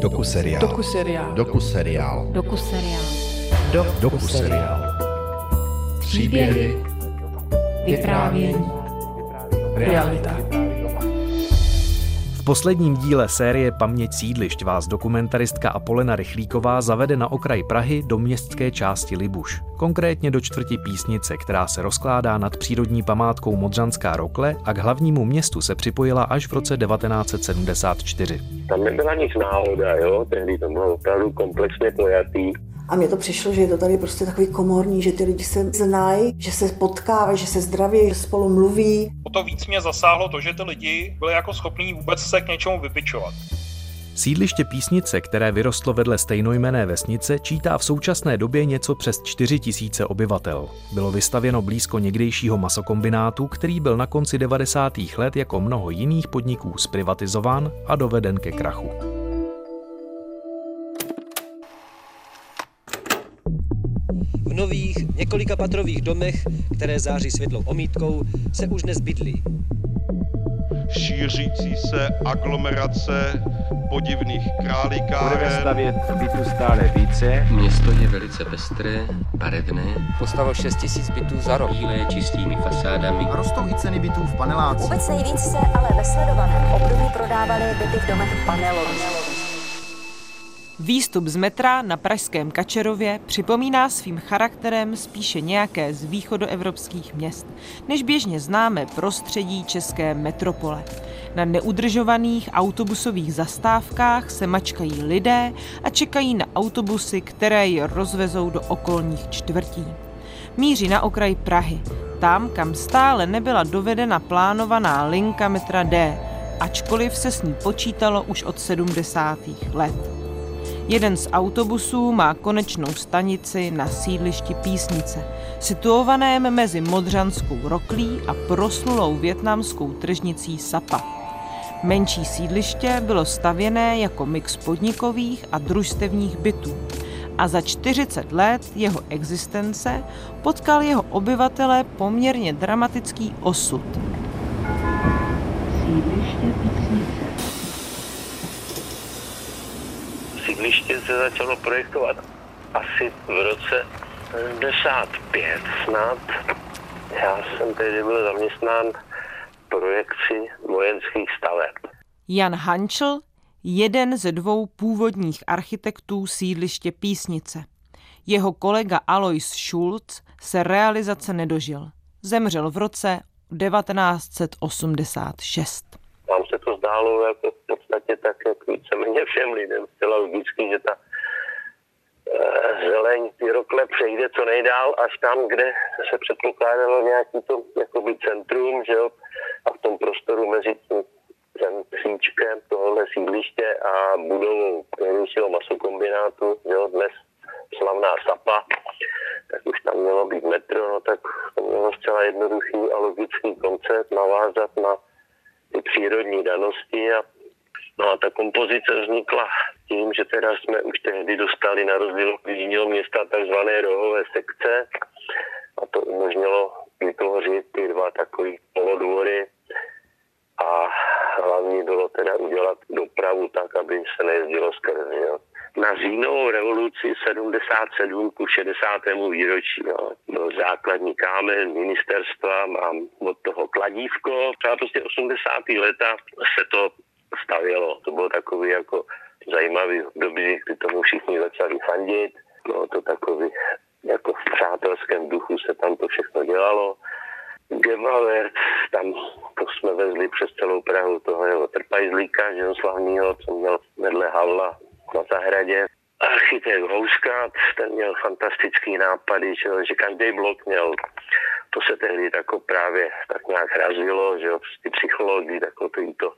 Doku seriál. Doku seriál. Doku seriál. Doku seriál. Do, doku seriál. Příběhy. Vyprávění. Realita. Posledním díle série Paměť sídlišť vás dokumentaristka Apolena Rychlíková zavede na okraj Prahy do městské části Libuš. Konkrétně do čtvrti Písnice, která se rozkládá nad přírodní památkou Modřanská Rokle a k hlavnímu městu se připojila až v roce 1974. Tam nebyla nic náhoda, jo, tehdy to bylo opravdu komplexně pojatý. A mně to přišlo, že je to tady prostě takový komorní, že ty lidi se znají, že se potkávají, že se zdraví, že spolu mluví. O to víc mě zasáhlo to, že ty lidi byli jako schopní vůbec se k něčemu vypičovat. Sídliště Písnice, které vyrostlo vedle stejnojmené vesnice, čítá v současné době něco přes 4 tisíce obyvatel. Bylo vystavěno blízko někdejšího masokombinátu, který byl na konci 90. let jako mnoho jiných podniků zprivatizován a doveden ke krachu. V nových několika patrových domech, které září světlou omítkou, se už nezbydlí. šířící se aglomerace podivných králikáren. Budeme stavět bytu stále více. Město je velice pestré, barevné. Postavil 6 tisíc bytů za rok. Bílé čistými fasádami. A rostou i ceny bytů v panelácích. Vůbec nejvíc se ale ve sledovaném období prodávaly byty v domech panelových. Výstup z metra na pražském Kačerově připomíná svým charakterem spíše nějaké z východoevropských měst, než běžně známe prostředí české metropole. Na neudržovaných autobusových zastávkách se mačkají lidé a čekají na autobusy, které je rozvezou do okolních čtvrtí. Míří na okraj Prahy, tam, kam stále nebyla dovedena plánovaná linka metra D, ačkoliv se s ní počítalo už od 70. let. Jeden z autobusů má konečnou stanici na sídlišti Písnice, situovaném mezi Modřanskou roklí a proslulou větnamskou tržnicí Sapa. Menší sídliště bylo stavěné jako mix podnikových a družstevních bytů a za 40 let jeho existence potkal jeho obyvatele poměrně dramatický osud. Sídliště Písnice. Sídliště se začalo projektovat asi v roce 75 snad. Já jsem tehdy byl zaměstnán projekci vojenských staveb. Jan Hančl, jeden ze dvou původních architektů sídliště Písnice. Jeho kolega Alois Schulz se realizace nedožil. Zemřel v roce 1986. Tam se to zdálo jako podstatě tak, jak víceméně všem lidem. Zcela logicky, že ta e, zeleň ty rokle přejde co nejdál až tam, kde se předpokládalo nějaký to jakoby centrum, že jo, a v tom prostoru mezi tím ten kříčkem tohohle sídliště a budovou největšího masokombinátu, že jo, dnes slavná Sapa, tak už tam mělo být metro, no tak to mělo zcela jednoduchý a logický koncept navázat na ty přírodní danosti a No a ta kompozice vznikla tím, že teda jsme už tehdy dostali na rozdíl od jiného města takzvané rohové sekce a to umožnilo vytvořit ty dva takové polodvory a hlavně bylo teda udělat dopravu tak, aby se nejezdilo skrz. Jo. Na říjnovou revoluci 77 ku 60. výročí jo, byl základní kámen ministerstva, mám od toho kladívko. Třeba prostě 80. leta se to stavělo. To bylo takový jako zajímavý období, kdy tomu všichni začali fandit. Bylo to takový jako v přátelském duchu se tam to všechno dělalo. Gemavert, tam to jsme vezli přes celou Prahu toho jeho trpajzlíka, že jo, co měl vedle Havla na zahradě. Architekt Houska, ten měl fantastický nápady, že, že každý blok měl, to se tehdy tako právě tak nějak razilo, že jo, prostě psychologii, takový to,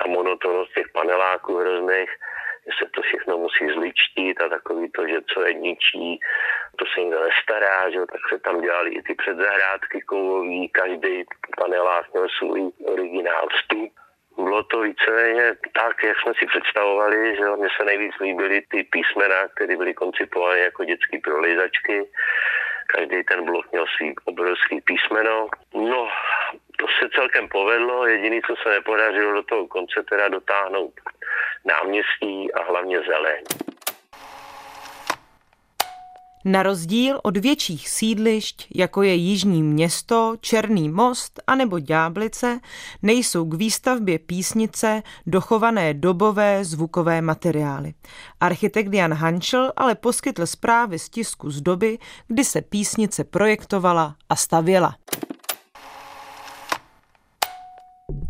ta monotonost těch paneláků hrozných, že se to všechno musí zličtit a takový to, že co je ničí, to se nikdo nestará, že tak se tam dělali i ty předzahrádky kovový, každý panelák měl svůj originál vstup. Bylo to víceméně tak, jak jsme si představovali, že mně se nejvíc líbily ty písmena, které byly koncipovány jako dětské prolizačky. Každý ten blok měl svý obrovský písmeno. No, to se celkem povedlo, jediné, co se nepodařilo do toho konce teda dotáhnout náměstí a hlavně zeleň. Na rozdíl od větších sídlišť, jako je Jižní město, Černý most a nebo Ďáblice, nejsou k výstavbě písnice dochované dobové zvukové materiály. Architekt Jan Hančel ale poskytl zprávy z tisku z doby, kdy se písnice projektovala a stavěla.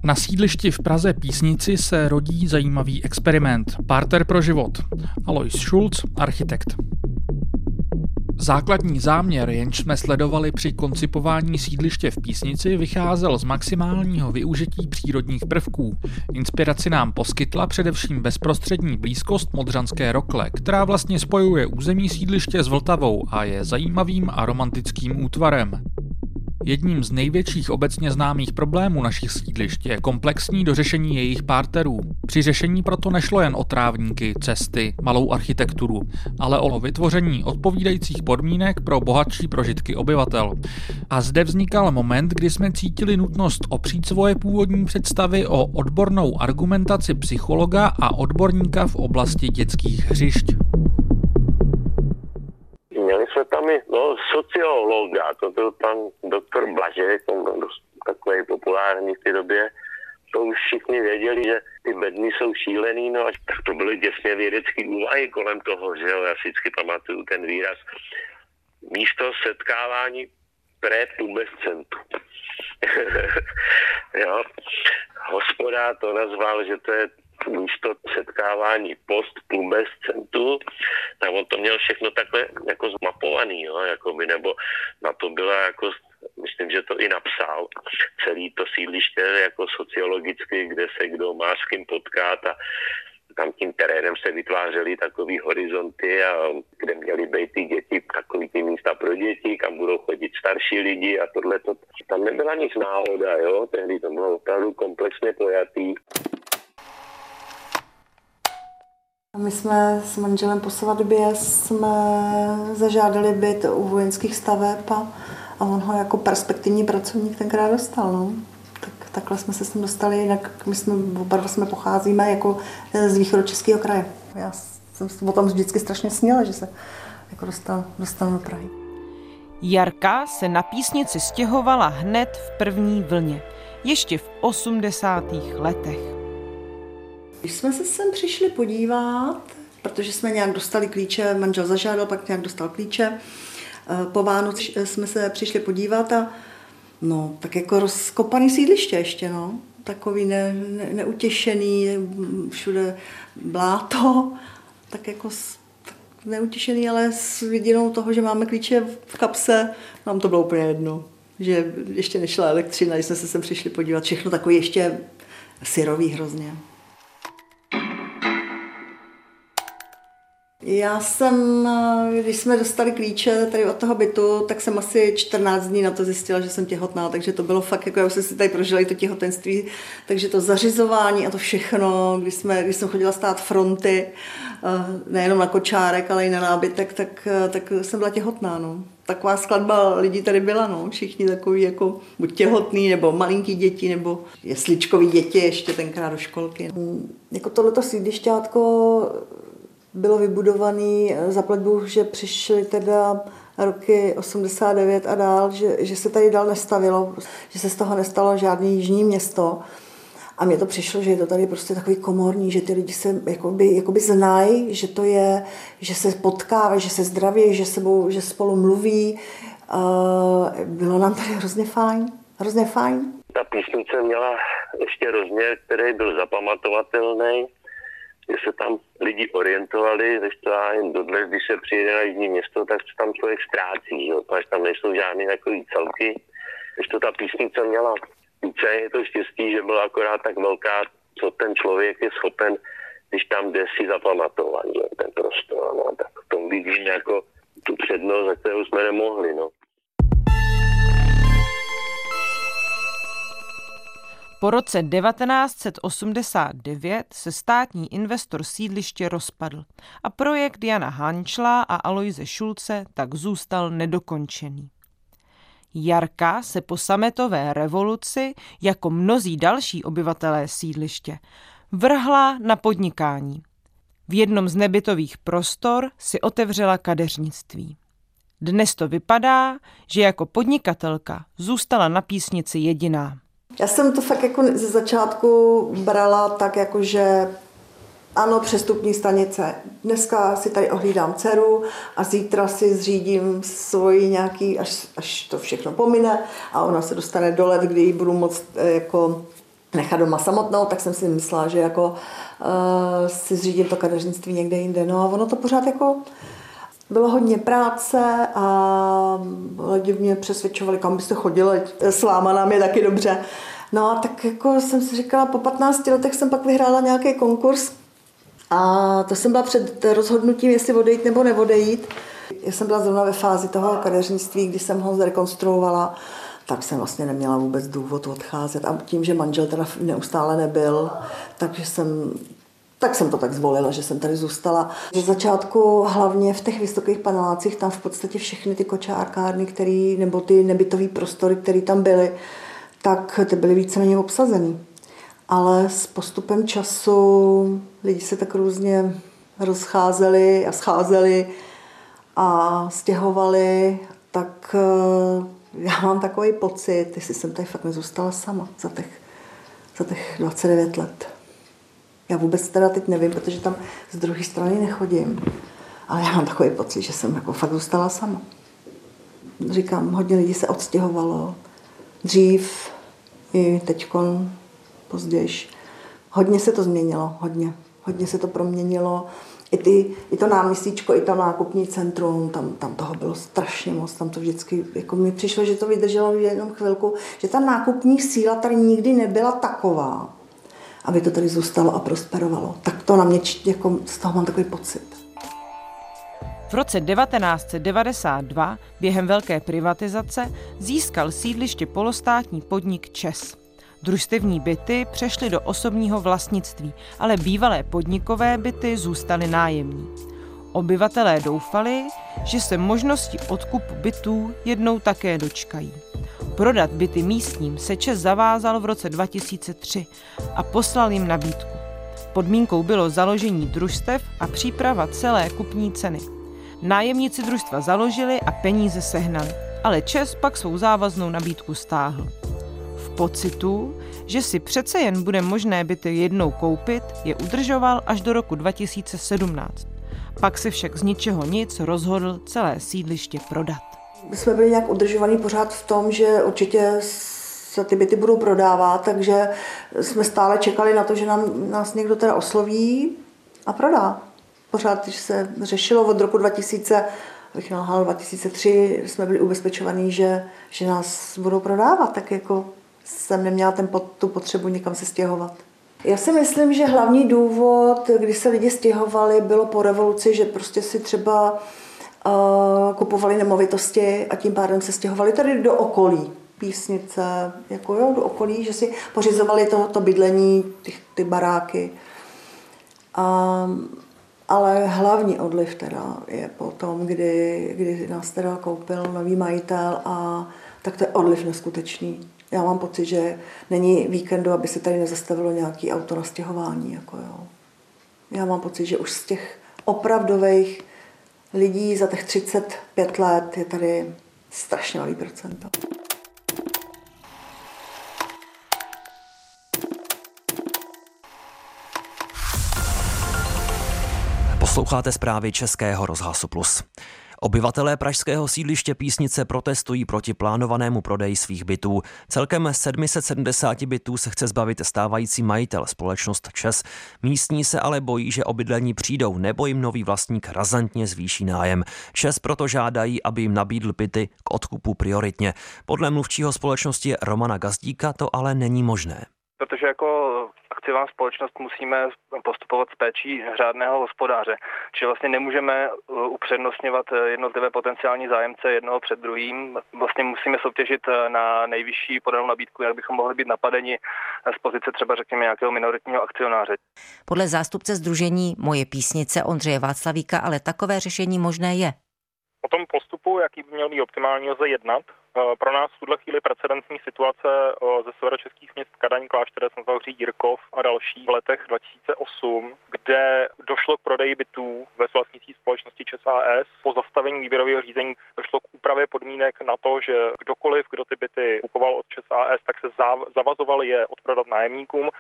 Na sídlišti v Praze Písnici se rodí zajímavý experiment. Parter pro život. Alois Schulz, architekt. Základní záměr, jenž jsme sledovali při koncipování sídliště v Písnici, vycházel z maximálního využití přírodních prvků. Inspiraci nám poskytla především bezprostřední blízkost Modřanské rokle, která vlastně spojuje území sídliště s Vltavou a je zajímavým a romantickým útvarem. Jedním z největších obecně známých problémů našich sídlišť je komplexní dořešení jejich párterů. Při řešení proto nešlo jen o trávníky, cesty, malou architekturu, ale o vytvoření odpovídajících podmínek pro bohatší prožitky obyvatel. A zde vznikal moment, kdy jsme cítili nutnost opřít svoje původní představy o odbornou argumentaci psychologa a odborníka v oblasti dětských hřišť. Měli jsme tam i no, sociologa, to byl pan doktor Blažek, on byl dost takový populární v té době. To už všichni věděli, že ty bedny jsou šílený, no a tak to byly děsně vědecký úvahy kolem toho, že jo, já si vždycky pamatuju ten výraz. Místo setkávání prepubescentu. jo. Hospoda to nazval, že to je místo setkávání post pubescentu, tak on to měl všechno takhle jako zmapovaný, jo, jakoby, nebo na to byla jako myslím, že to i napsal, celý to sídliště jako sociologicky, kde se kdo má s kým potkat a tam tím terénem se vytvářely takové horizonty, a kde měly být ty děti, takový ty místa pro děti, kam budou chodit starší lidi a tohle to. Tam nebyla nic náhoda, jo, tehdy to bylo opravdu komplexně pojatý. My jsme s manželem po svatbě jsme zažádali byt u vojenských staveb a, a on ho jako perspektivní pracovník tenkrát dostal. No. Tak, takhle jsme se s ním dostali, jinak my jsme, oba jsme pocházíme jako z východu Českého kraje. Já jsem o tom vždycky strašně sněla, že se jako dostal, dostal do Prahy. Jarka se na písnici stěhovala hned v první vlně, ještě v 80. letech. Když jsme se sem přišli podívat, protože jsme nějak dostali klíče, manžel zažádal, pak nějak dostal klíče, eh, po Vánoc jsme se přišli podívat a no, tak jako rozkopaný sídliště ještě, no. Takový ne, ne, neutěšený, všude bláto, tak jako tak neutěšený, ale s vidinou toho, že máme klíče v kapse, nám to bylo úplně jedno. Že ještě nešla elektřina, když jsme se sem přišli podívat, všechno takový ještě syrový hrozně. Já jsem, když jsme dostali klíče tady od toho bytu, tak jsem asi 14 dní na to zjistila, že jsem těhotná, takže to bylo fakt, jako já už jsem si tady prožila i to těhotenství, takže to zařizování a to všechno, když, jsme, když jsem chodila stát fronty, eh, nejenom na kočárek, ale i na nábytek, tak, eh, tak jsem byla těhotná. No. Taková skladba lidí tady byla, no. všichni takový jako buď těhotný, nebo malinký děti, nebo jesličkový děti ještě tenkrát do školky. Jako tohleto sídlišťátko bylo vybudované eh, za platbu, že přišly teda roky 89 a dál, že, že se tady dál nestavilo, že se z toho nestalo žádný jižní město. A mně to přišlo, že je to tady prostě takový komorní, že ty lidi se jakoby, jakoby znají, že to je, že se potkávají, že se zdraví, že, sebou, že spolu mluví. Uh, bylo nám tady hrozně fajn, hrozně fajn. Ta písnice měla ještě rozměr, který byl zapamatovatelný že se tam lidi orientovali, když to já jen dodnes, když se přijede na jiné město, tak se tam člověk ztrácí, jo, protože tam nejsou žádné takové celky. Když to ta písnice měla více, je to štěstí, že byla akorát tak velká, co ten člověk je schopen, když tam jde si zapamatovat, jo, ten prostor, no, tak v tom vidím jako tu přednost, za kterou jsme nemohli, no. Po roce 1989 se státní investor sídliště rozpadl a projekt Jana Hančla a Aloise Šulce tak zůstal nedokončený. Jarka se po sametové revoluci, jako mnozí další obyvatelé sídliště, vrhla na podnikání. V jednom z nebytových prostor si otevřela kadeřnictví. Dnes to vypadá, že jako podnikatelka zůstala na písnici jediná. Já jsem to fakt jako ze začátku brala tak, jako že ano, přestupní stanice. Dneska si tady ohlídám dceru a zítra si zřídím svoji nějaký, až, až to všechno pomine a ona se dostane do let, kdy ji budu moct eh, jako nechat doma samotnou, tak jsem si myslela, že jako uh, si zřídím to kadeřnictví někde jinde. No a ono to pořád jako bylo hodně práce a lidi mě přesvědčovali, kam byste chodili, s váma nám je taky dobře. No a tak jako jsem si říkala, po 15 letech jsem pak vyhrála nějaký konkurs a to jsem byla před rozhodnutím, jestli odejít nebo neodejít. Já jsem byla zrovna ve fázi toho kadeřnictví, kdy jsem ho zrekonstruovala, tak jsem vlastně neměla vůbec důvod odcházet. A tím, že manžel teda neustále nebyl, takže jsem tak jsem to tak zvolila, že jsem tady zůstala. Ze začátku hlavně v těch vysokých panelácích tam v podstatě všechny ty kočárkárny, který, nebo ty nebytové prostory, které tam byly, tak ty byly víceméně obsazený. Ale s postupem času lidi se tak různě rozcházeli a scházeli a stěhovali, tak eh, já mám takový pocit, jestli jsem tady fakt nezůstala sama za těch, za těch 29 let. Já vůbec teda teď nevím, protože tam z druhé strany nechodím. Ale já mám takový pocit, že jsem jako fakt zůstala sama. Říkám, hodně lidí se odstěhovalo. Dřív i teďkon, později. Hodně se to změnilo, hodně. Hodně se to proměnilo. I, ty, i to náměstíčko, i to nákupní centrum, tam, tam toho bylo strašně moc, tam to vždycky, jako mi přišlo, že to vydrželo jenom chvilku, že ta nákupní síla tady nikdy nebyla taková, aby to tady zůstalo a prosperovalo. Tak to na mě, jako z toho mám takový pocit. V roce 1992 během velké privatizace získal sídliště polostátní podnik ČES. Družstevní byty přešly do osobního vlastnictví, ale bývalé podnikové byty zůstaly nájemní. Obyvatelé doufali, že se možnosti odkupu bytů jednou také dočkají. Prodat byty místním se Čes zavázal v roce 2003 a poslal jim nabídku. Podmínkou bylo založení družstev a příprava celé kupní ceny. Nájemníci družstva založili a peníze sehnali, ale Čes pak svou závaznou nabídku stáhl. V pocitu, že si přece jen bude možné byty jednou koupit, je udržoval až do roku 2017. Pak se však z ničeho nic rozhodl celé sídliště prodat. My jsme byli nějak udržovaní pořád v tom, že určitě se ty byty budou prodávat, takže jsme stále čekali na to, že nám, nás někdo teda osloví a prodá. Pořád, když se řešilo od roku 2000, bych 2003, jsme byli ubezpečovaní, že, že nás budou prodávat, tak jako jsem neměla ten, tu potřebu někam se stěhovat. Já si myslím, že hlavní důvod, když se lidi stěhovali, bylo po revoluci, že prostě si třeba kupovali nemovitosti a tím pádem se stěhovali tady do okolí. Písnice, jako jo, do okolí, že si pořizovali to, to bydlení, ty, ty baráky. Um, ale hlavní odliv teda je potom, kdy, kdy nás teda koupil nový majitel a tak to je odliv neskutečný. Já mám pocit, že není víkendu, aby se tady nezastavilo nějaký auto na stěhování. Jako jo. Já mám pocit, že už z těch opravdových lidí za těch 35 let je tady strašně malý procento. Posloucháte zprávy Českého rozhlasu Plus. Obyvatelé pražského sídliště Písnice protestují proti plánovanému prodeji svých bytů. Celkem 770 bytů se chce zbavit stávající majitel společnost ČES. Místní se ale bojí, že obydlení přijdou nebo jim nový vlastník razantně zvýší nájem. ČES proto žádají, aby jim nabídl byty k odkupu prioritně. Podle mluvčího společnosti Romana Gazdíka to ale není možné. Protože jako akciová společnost musíme postupovat s péčí řádného hospodáře. Čili vlastně nemůžeme uh, upřednostňovat uh, jednotlivé potenciální zájemce jednoho před druhým. Vlastně musíme soutěžit uh, na nejvyšší podanou nabídku, jak bychom mohli být napadeni z pozice třeba řekněme nějakého minoritního akcionáře. Podle zástupce Združení Moje písnice Ondřeje Václavíka ale takové řešení možné je. O tom postupu, jaký by měl být optimální, lze jednat pro nás v tuhle chvíli precedentní situace ze severočeských měst Kadaň, Klášterec, Novouří, Jirkov a další v letech 2008, kde došlo k prodeji bytů ve vlastnictví společnosti ČSAS. Po zastavení výběrového řízení došlo k úpravě podmínek na to, že kdokoliv, kdo ty byty kupoval od ČSAS, tak se zavazoval je odprodat nájemníkům.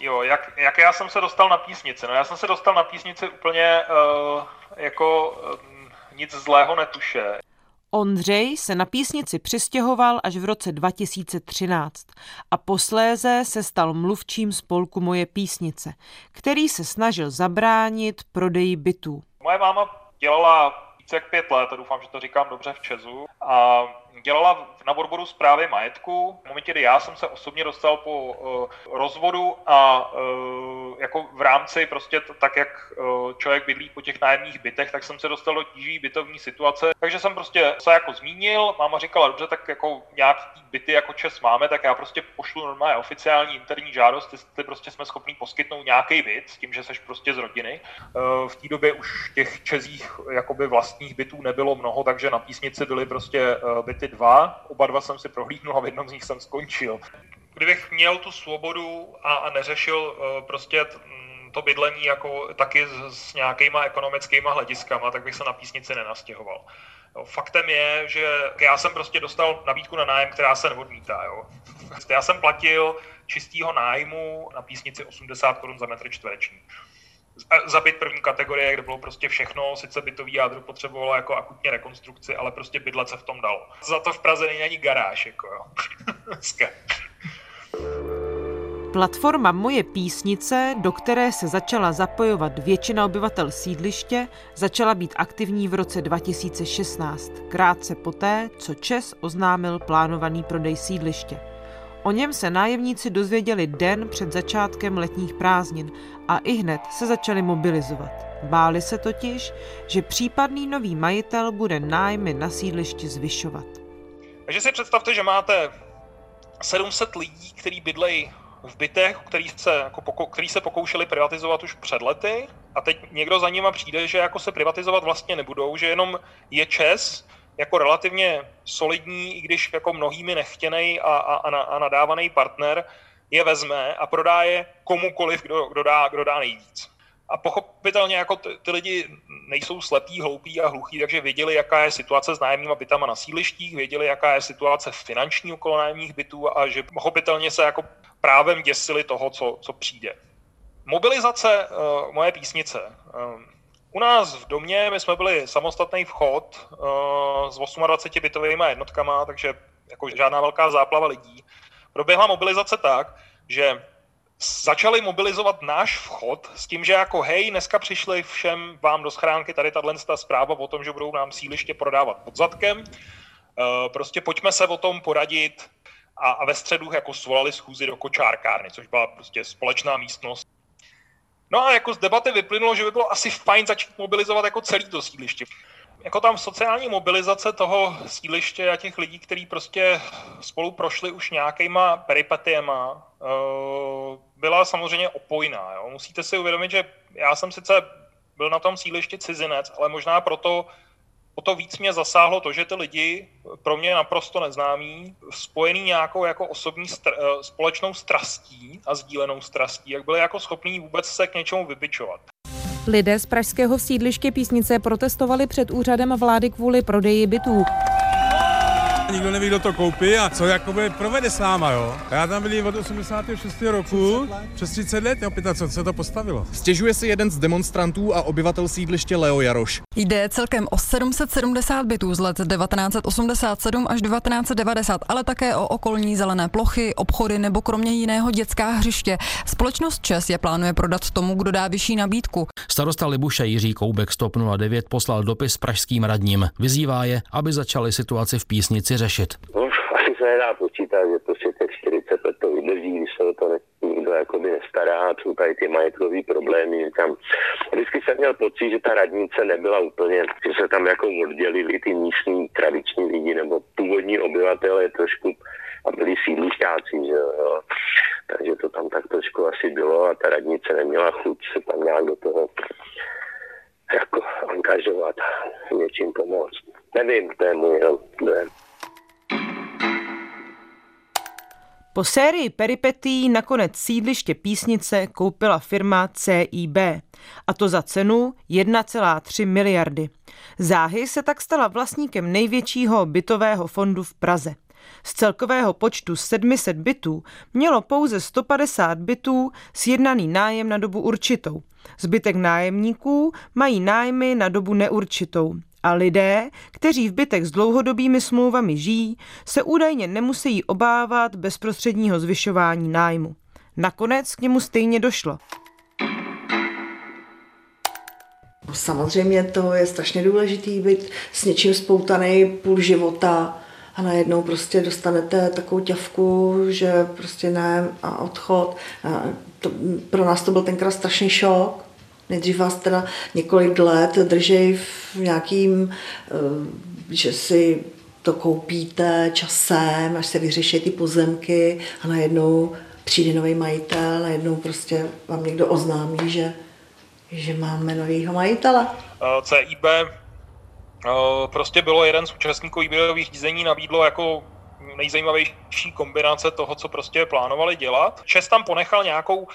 Jo, jak, jak já jsem se dostal na písnici? No já jsem se dostal na písnici úplně uh, jako uh, nic zlého netuše. Ondřej se na písnici přistěhoval až v roce 2013 a posléze se stal mluvčím spolku Moje písnice, který se snažil zabránit prodeji bytů. Moje máma dělala více jak pět let, a doufám, že to říkám dobře v Česu, a dělala na odboru zprávy majetku. V momentě, kdy já jsem se osobně dostal po uh, rozvodu a uh, jako v rámci prostě tak, jak uh, člověk bydlí po těch nájemních bytech, tak jsem se dostal do tíží bytovní situace. Takže jsem prostě se jako zmínil, máma říkala, dobře, tak jako nějaký byty jako Čes máme, tak já prostě pošlu normálně oficiální interní žádost, jestli prostě jsme schopni poskytnout nějaký byt, s tím, že seš prostě z rodiny. V té době už těch čezích jakoby vlastních bytů nebylo mnoho, takže na písnici byly prostě uh, dva, oba dva jsem si prohlídnul a v jednom z nich jsem skončil. Kdybych měl tu svobodu a, a neřešil uh, prostě t, mm, to bydlení jako taky s, s nějakýma ekonomickýma hlediskama, tak bych se na písnici nenastěhoval. Jo, faktem je, že já jsem prostě dostal nabídku na nájem, která se neodmítá. Jo. Já jsem platil čistého nájmu na písnici 80 korun za metr čtvereční za byt první kategorie, kde bylo prostě všechno, sice bytový jádro potřebovalo jako akutně rekonstrukci, ale prostě bydlet se v tom dalo. Za to v Praze není ani garáž, jako jo. Platforma Moje písnice, do které se začala zapojovat většina obyvatel sídliště, začala být aktivní v roce 2016, krátce poté, co Čes oznámil plánovaný prodej sídliště. O něm se nájemníci dozvěděli den před začátkem letních prázdnin a i hned se začali mobilizovat. Báli se totiž, že případný nový majitel bude nájmy na sídlišti zvyšovat. Takže si představte, že máte 700 lidí, kteří bydlejí v bytech, který se, jako poko, který se pokoušeli privatizovat už před lety a teď někdo za nima přijde, že jako se privatizovat vlastně nebudou, že jenom je Čes, jako relativně solidní, i když jako mnohými nechtěný a, a, a nadávaný partner je vezme a prodá je komukoliv, kdo, kdo, dá, kdo dá nejvíc. A pochopitelně jako ty, ty lidi nejsou slepí, hloupí a hluchí, takže věděli, jaká je situace s nájemníma bytama na sílištích, věděli, jaká je situace finanční okolo nájemních bytů a že pochopitelně se jako právem děsili toho, co, co přijde. Mobilizace uh, moje písnice. Uh, u nás v domě my jsme byli samostatný vchod uh, s 28 bytovými jednotkama, takže jako žádná velká záplava lidí. Proběhla mobilizace tak, že začali mobilizovat náš vchod s tím, že jako hej, dneska přišli všem vám do schránky tady tato zpráva o tom, že budou nám síliště prodávat pod zadkem. Uh, prostě pojďme se o tom poradit a, a ve středu jako svolali schůzi do kočárkárny, což byla prostě společná místnost No a jako z debaty vyplynulo, že by bylo asi fajn začít mobilizovat jako celý to sídliště. Jako tam sociální mobilizace toho sídliště a těch lidí, kteří prostě spolu prošli už nějakýma peripetiema, eh, byla samozřejmě opojná. Jo. Musíte si uvědomit, že já jsem sice byl na tom sídlišti cizinec, ale možná proto o to víc mě zasáhlo to, že ty lidi, pro mě naprosto neznámí, spojený nějakou jako osobní str- eh, společnou strastí a sdílenou strastí, jak byli jako schopní vůbec se k něčemu vybičovat. Lidé z pražského sídliště Písnice protestovali před úřadem vlády kvůli prodeji bytů. Nikdo neví, kdo to koupí a co jakoby provede s náma, jo. Já tam byl od 86. roku, přes 30 let, jo, pěta, co se to postavilo. Stěžuje si jeden z demonstrantů a obyvatel sídliště Leo Jaroš. Jde celkem o 770 bytů z let 1987 až 1990, ale také o okolní zelené plochy, obchody nebo kromě jiného dětská hřiště. Společnost ČES je plánuje prodat tomu, kdo dá vyšší nabídku. Starosta Libuše Jiří Koubek stop 09 poslal dopis pražským radním. Vyzývá je, aby začali situaci v písnici řešit. No, asi se nedá počítat, že prostě těch 40 let to vydrží, když se o to nikdo jakoby nestará, jsou tady ty majetkové problémy. Tam. Vždycky jsem měl pocit, že ta radnice nebyla úplně, že se tam jako oddělili ty místní tradiční lidi nebo původní obyvatele trošku a byli sídlišťáci, že jo. Takže to tam tak trošku asi bylo a ta radnice neměla chuť se tam nějak do toho jako angažovat, něčím pomoct. Nevím, to je můj dojem. Po sérii peripetí nakonec sídliště písnice koupila firma CIB, a to za cenu 1,3 miliardy. Záhy se tak stala vlastníkem největšího bytového fondu v Praze. Z celkového počtu 700 bytů mělo pouze 150 bytů sjednaný nájem na dobu určitou. Zbytek nájemníků mají nájmy na dobu neurčitou. A lidé, kteří v bytech s dlouhodobými smlouvami žijí, se údajně nemusí obávat bezprostředního zvyšování nájmu. Nakonec k němu stejně došlo. Samozřejmě to je strašně důležitý být s něčím spoutaný půl života a najednou prostě dostanete takovou ťavku, že prostě ne a odchod. A to, pro nás to byl tenkrát strašný šok. Nejdřív vás teda několik let držej v nějakým, eh, že si to koupíte časem, až se vyřeší ty pozemky a najednou přijde nový majitel, najednou prostě vám někdo oznámí, že, že máme novýho majitele. Eh, CIB eh, prostě bylo jeden z účastníků výběrových řízení, nabídlo jako nejzajímavější kombinace toho, co prostě plánovali dělat. Čes tam ponechal nějakou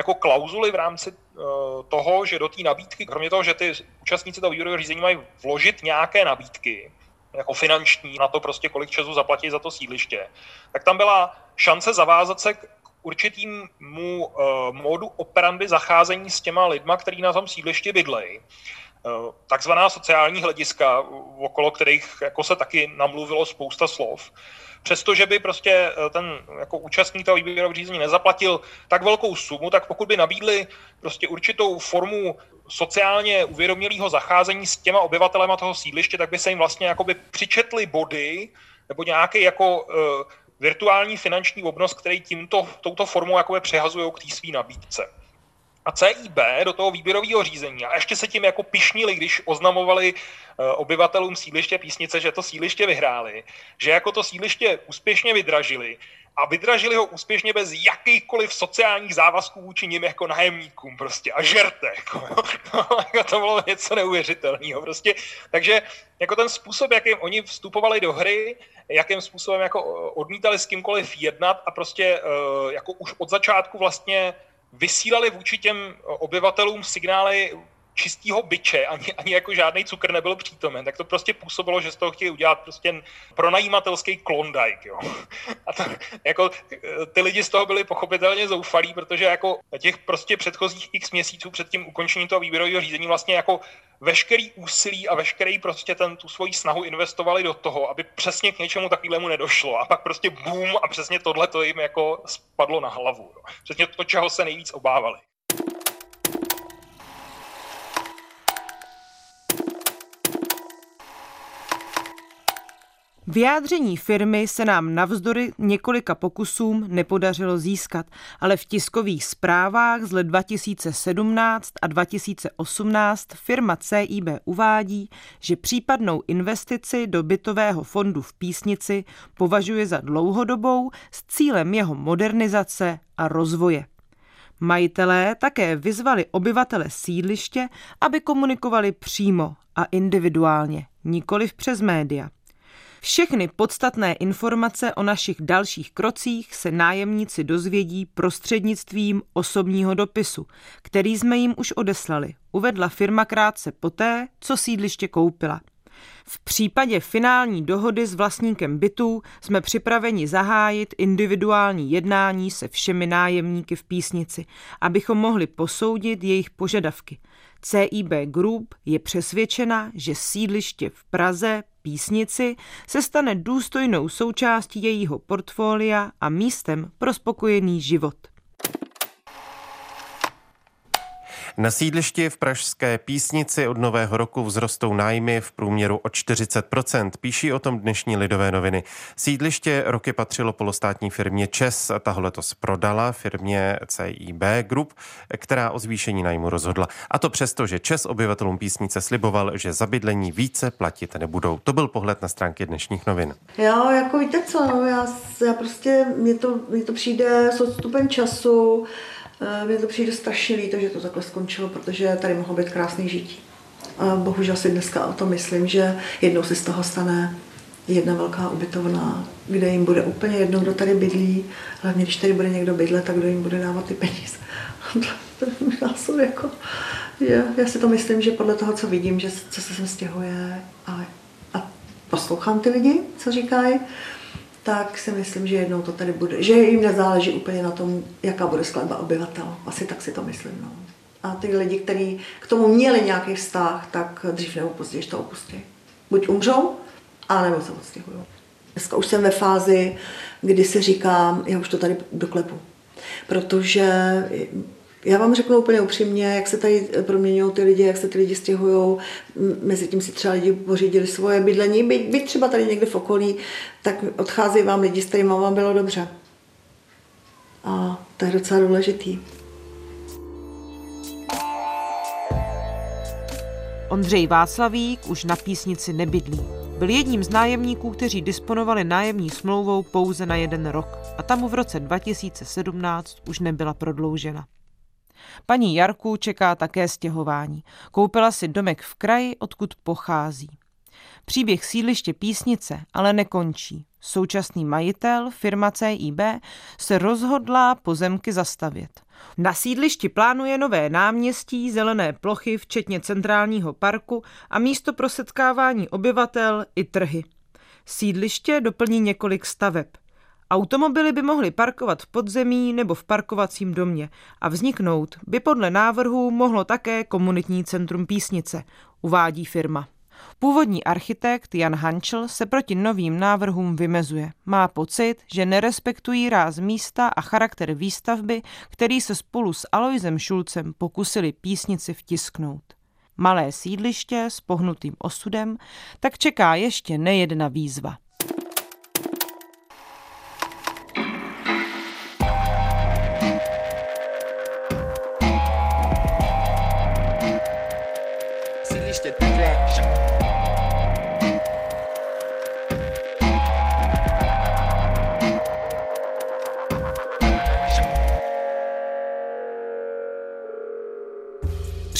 jako klauzuly v rámci uh, toho, že do té nabídky, kromě toho, že ty účastníci toho výběrového řízení mají vložit nějaké nabídky, jako finanční, na to prostě kolik času zaplatí za to sídliště, tak tam byla šance zavázat se k určitýmu uh, modu operandy zacházení s těma lidma, který na tom sídlišti bydlejí. Uh, takzvaná sociální hlediska, okolo kterých jako se taky namluvilo spousta slov. Přestože by prostě eh, ten jako účastník toho výběrového řízení nezaplatil tak velkou sumu, tak pokud by nabídli prostě určitou formu sociálně uvědomělého zacházení s těma obyvatelema toho sídliště, tak by se jim vlastně jakoby přičetly body nebo nějaký jako uh, virtuální finanční obnos, který tímto, touto formou jakoby přehazují k té své nabídce. A CIB do toho výběrového řízení a ještě se tím jako pišnili, když oznamovali eh, obyvatelům sídliště Písnice, že to sídliště vyhráli, že jako to sídliště úspěšně vydražili a vydražili ho úspěšně bez jakýchkoliv sociálních závazků vůči nim jako nájemníkům prostě a žerte. Jako, jako to bylo něco neuvěřitelného prostě. Takže jako ten způsob, jakým oni vstupovali do hry, jakým způsobem jako odmítali s kýmkoliv jednat a prostě eh, jako už od začátku vlastně vysílali vůči těm obyvatelům signály čistého byče, ani, ani jako žádný cukr nebyl přítomen, tak to prostě působilo, že z toho chtějí udělat prostě pronajímatelský klondike, jo. A to, jako, ty lidi z toho byli pochopitelně zoufalí, protože jako těch prostě předchozích x měsíců před tím ukončením toho výběrového řízení vlastně jako veškerý úsilí a veškerý prostě ten, tu svoji snahu investovali do toho, aby přesně k něčemu takovému nedošlo. A pak prostě boom a přesně tohle to jim jako spadlo na hlavu. Jo. Přesně to, čeho se nejvíc obávali. Vyjádření firmy se nám navzdory několika pokusům nepodařilo získat, ale v tiskových zprávách z let 2017 a 2018 firma CIB uvádí, že případnou investici do bytového fondu v Písnici považuje za dlouhodobou s cílem jeho modernizace a rozvoje. Majitelé také vyzvali obyvatele sídliště, aby komunikovali přímo a individuálně, nikoliv přes média. Všechny podstatné informace o našich dalších krocích se nájemníci dozvědí prostřednictvím osobního dopisu, který jsme jim už odeslali, uvedla firma krátce poté, co sídliště koupila. V případě finální dohody s vlastníkem bytů jsme připraveni zahájit individuální jednání se všemi nájemníky v písnici, abychom mohli posoudit jejich požadavky. CIB Group je přesvědčena, že sídliště v Praze, Písnici, se stane důstojnou součástí jejího portfolia a místem pro spokojený život. Na sídlišti v pražské písnici od nového roku vzrostou nájmy v průměru o 40%, píší o tom dnešní lidové noviny. Sídliště roky patřilo polostátní firmě ČES, tahle letos prodala firmě CIB Group, která o zvýšení nájmu rozhodla. A to přesto, že ČES obyvatelům písnice sliboval, že za bydlení více platit nebudou. To byl pohled na stránky dnešních novin. Já, jako víte co, no, já, já prostě, mně to, mně to přijde s odstupem času, mně to přijde strašně líto, že to takhle skončilo, protože tady mohlo být krásný žití. A bohužel si dneska o to myslím, že jednou se z toho stane jedna velká ubytovna, kde jim bude úplně jedno, kdo tady bydlí, hlavně když tady bude někdo bydlet, tak kdo jim bude dávat ty peníze. to je jako, je, já si to myslím, že podle toho, co vidím, že co se sem stěhuje a, a poslouchám ty lidi, co říkají, tak si myslím, že jednou to tady bude, že jim nezáleží úplně na tom, jaká bude skladba obyvatel. Asi tak si to myslím. No. A ty lidi, kteří k tomu měli nějaký vztah, tak dřív nebo později to opustí. Buď umřou, a nebo se odstěhují. Dneska už jsem ve fázi, kdy si říkám, já už to tady doklepu. Protože já vám řeknu úplně upřímně, jak se tady proměňují ty lidi, jak se ty lidi stěhují. Mezi tím si třeba lidi pořídili svoje bydlení, byť, byť třeba tady někde v okolí, tak odchází vám lidi, s kterými vám bylo dobře. A to je docela důležitý. Ondřej Václavík už na písnici nebydlí. Byl jedním z nájemníků, kteří disponovali nájemní smlouvou pouze na jeden rok a tam v roce 2017 už nebyla prodloužena. Paní Jarku čeká také stěhování. Koupila si domek v kraji, odkud pochází. Příběh sídliště Písnice ale nekončí. Současný majitel, firma CIB, se rozhodla pozemky zastavět. Na sídlišti plánuje nové náměstí, zelené plochy, včetně centrálního parku a místo pro setkávání obyvatel i trhy. Sídliště doplní několik staveb. Automobily by mohly parkovat v podzemí nebo v parkovacím domě a vzniknout by podle návrhu mohlo také komunitní centrum Písnice, uvádí firma. Původní architekt Jan Hančel se proti novým návrhům vymezuje. Má pocit, že nerespektují ráz místa a charakter výstavby, který se spolu s Aloisem Šulcem pokusili písnici vtisknout. Malé sídliště s pohnutým osudem tak čeká ještě nejedna výzva.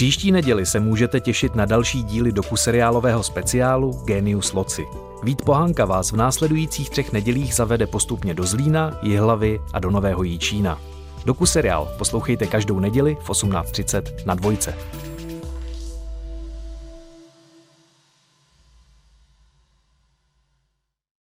Příští neděli se můžete těšit na další díly seriálového speciálu Genius Loci. Vít Pohánka vás v následujících třech nedělích zavede postupně do Zlína, Jihlavy a do Nového Jíčína. seriál poslouchejte každou neděli v 18.30 na dvojce.